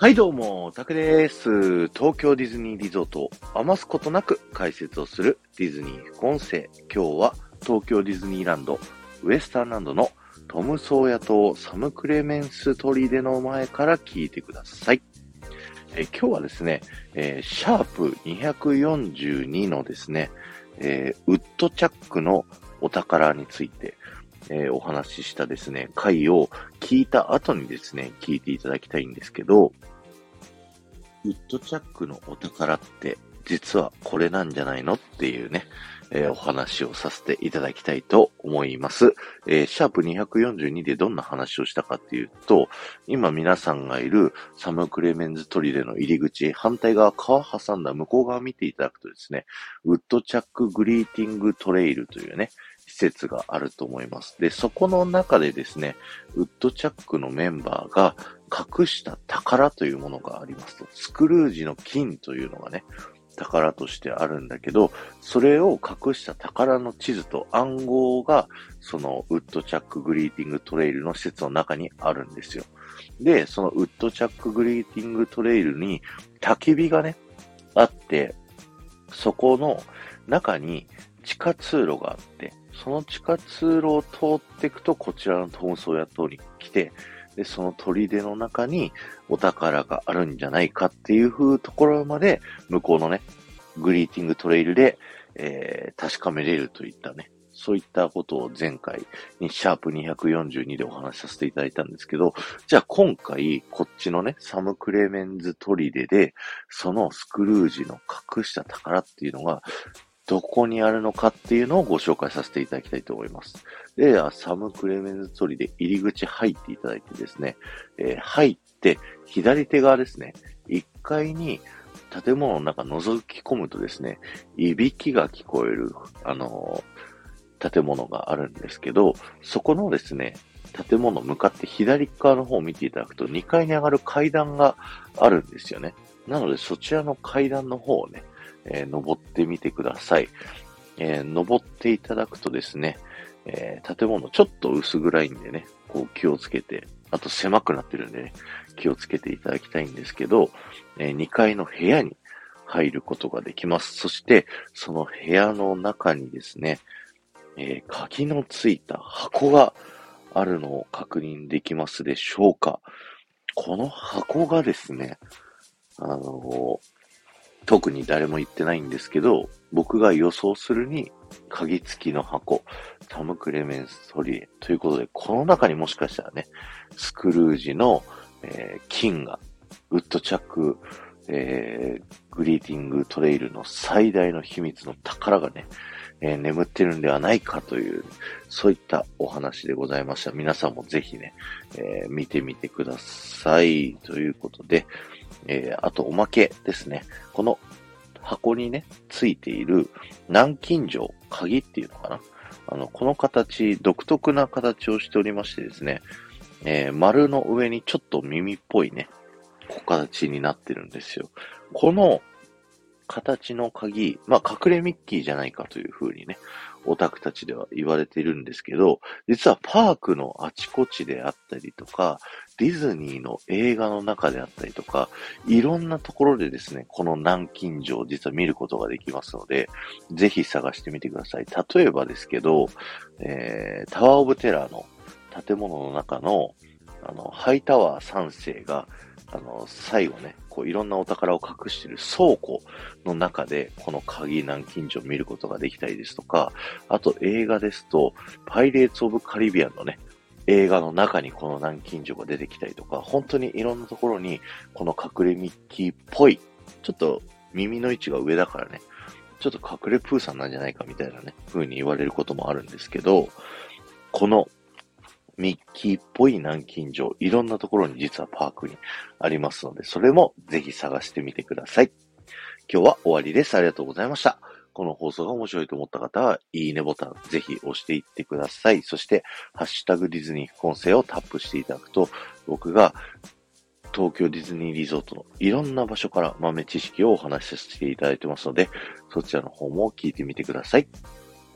はいどうも、タクです。東京ディズニーリゾートを余すことなく解説をするディズニー副音声。今日は東京ディズニーランド、ウエスタンランドのトムソーヤ島サムクレメンス砦の前から聞いてください。え今日はですね、えー、シャープ242のですね、えー、ウッドチャックのお宝について、えー、お話ししたですね、回を聞いた後にですね、聞いていただきたいんですけど、ウッドチャックのお宝って実はこれなんじゃないのっていうね、えー、お話をさせていただきたいと思います。えー、シャープ242でどんな話をしたかっていうと、今皆さんがいるサム・クレメンズ砦の入り口、反対側川挟んだ向こう側を見ていただくとですね、ウッドチャックグリーティングトレイルというね、設があると思います。で、そこの中でですね、ウッドチャックのメンバーが隠した宝というものがありますと、スクルージの金というのがね、宝としてあるんだけど、それを隠した宝の地図と暗号が、そのウッドチャックグリーティングトレイルの施設の中にあるんですよ。で、そのウッドチャックグリーティングトレイルに焚き火がね、あって、そこの中に地下通路があって、その地下通路を通っていくと、こちらのトムソーヤ島に来て、で、その砦の中にお宝があるんじゃないかっていう風ところまで、向こうのね、グリーティングトレイルで、えー、確かめれるといったね、そういったことを前回にシャープ242でお話しさせていただいたんですけど、じゃあ今回、こっちのね、サム・クレメンズ砦で、そのスクルージの隠した宝っていうのが、どこにあるのかっていうのをご紹介させていただきたいと思います。では、サム・クレメンズトリで入り口入っていただいてですね、えー、入って左手側ですね、1階に建物の中覗き込むとですね、いびきが聞こえる、あのー、建物があるんですけど、そこのですね、建物向かって左側の方を見ていただくと2階に上がる階段があるんですよね。なのでそちらの階段の方をね、えー、登ってみてください。えー、登っていただくとですね、えー、建物ちょっと薄暗いんでね、こう気をつけて、あと狭くなってるんでね、気をつけていただきたいんですけど、え、2階の部屋に入ることができます。そして、その部屋の中にですね、え、鍵のついた箱があるのを確認できますでしょうかこの箱がですね、あの特に誰も言ってないんですけど、僕が予想するに、鍵付きの箱、タム・クレメンス・トリエということで、この中にもしかしたらね、スクルージの、えー、金が、ウッドチャック、えー、グリーティングトレイルの最大の秘密の宝がね、えー、眠ってるんではないかという、そういったお話でございました。皆さんもぜひね、えー、見てみてください。ということで、えー、あとおまけですね。この箱にね、ついている南京錠、鍵っていうのかなあの、この形、独特な形をしておりましてですね、えー、丸の上にちょっと耳っぽいね、小形になってるんですよ。この形の鍵、まあ、隠れミッキーじゃないかという風にね、オタクたちでは言われているんですけど、実はパークのあちこちであったりとか、ディズニーの映画の中であったりとか、いろんなところでですね、この南京錠実は見ることができますので、ぜひ探してみてください。例えばですけど、えー、タワーオブテラーの建物の中の、あの、ハイタワー3世が、あの、最後ね、こういろんなお宝を隠している倉庫の中で、この鍵南京錠を見ることができたりですとか、あと映画ですと、パイレーツ・オブ・カリビアンのね、映画の中にこの南京錠が出てきたりとか、本当にいろんなところにこの隠れミッキーっぽい、ちょっと耳の位置が上だからね、ちょっと隠れプーさんなんじゃないかみたいなね、風に言われることもあるんですけど、このミッキーっぽい南京錠、いろんなところに実はパークにありますので、それもぜひ探してみてください。今日は終わりです。ありがとうございました。この放送が面白いと思った方は、いいねボタンぜひ押していってください。そして、ハッシュタグディズニー副音声をタップしていただくと、僕が東京ディズニーリゾートのいろんな場所から豆知識をお話しさせていただいてますので、そちらの方も聞いてみてください。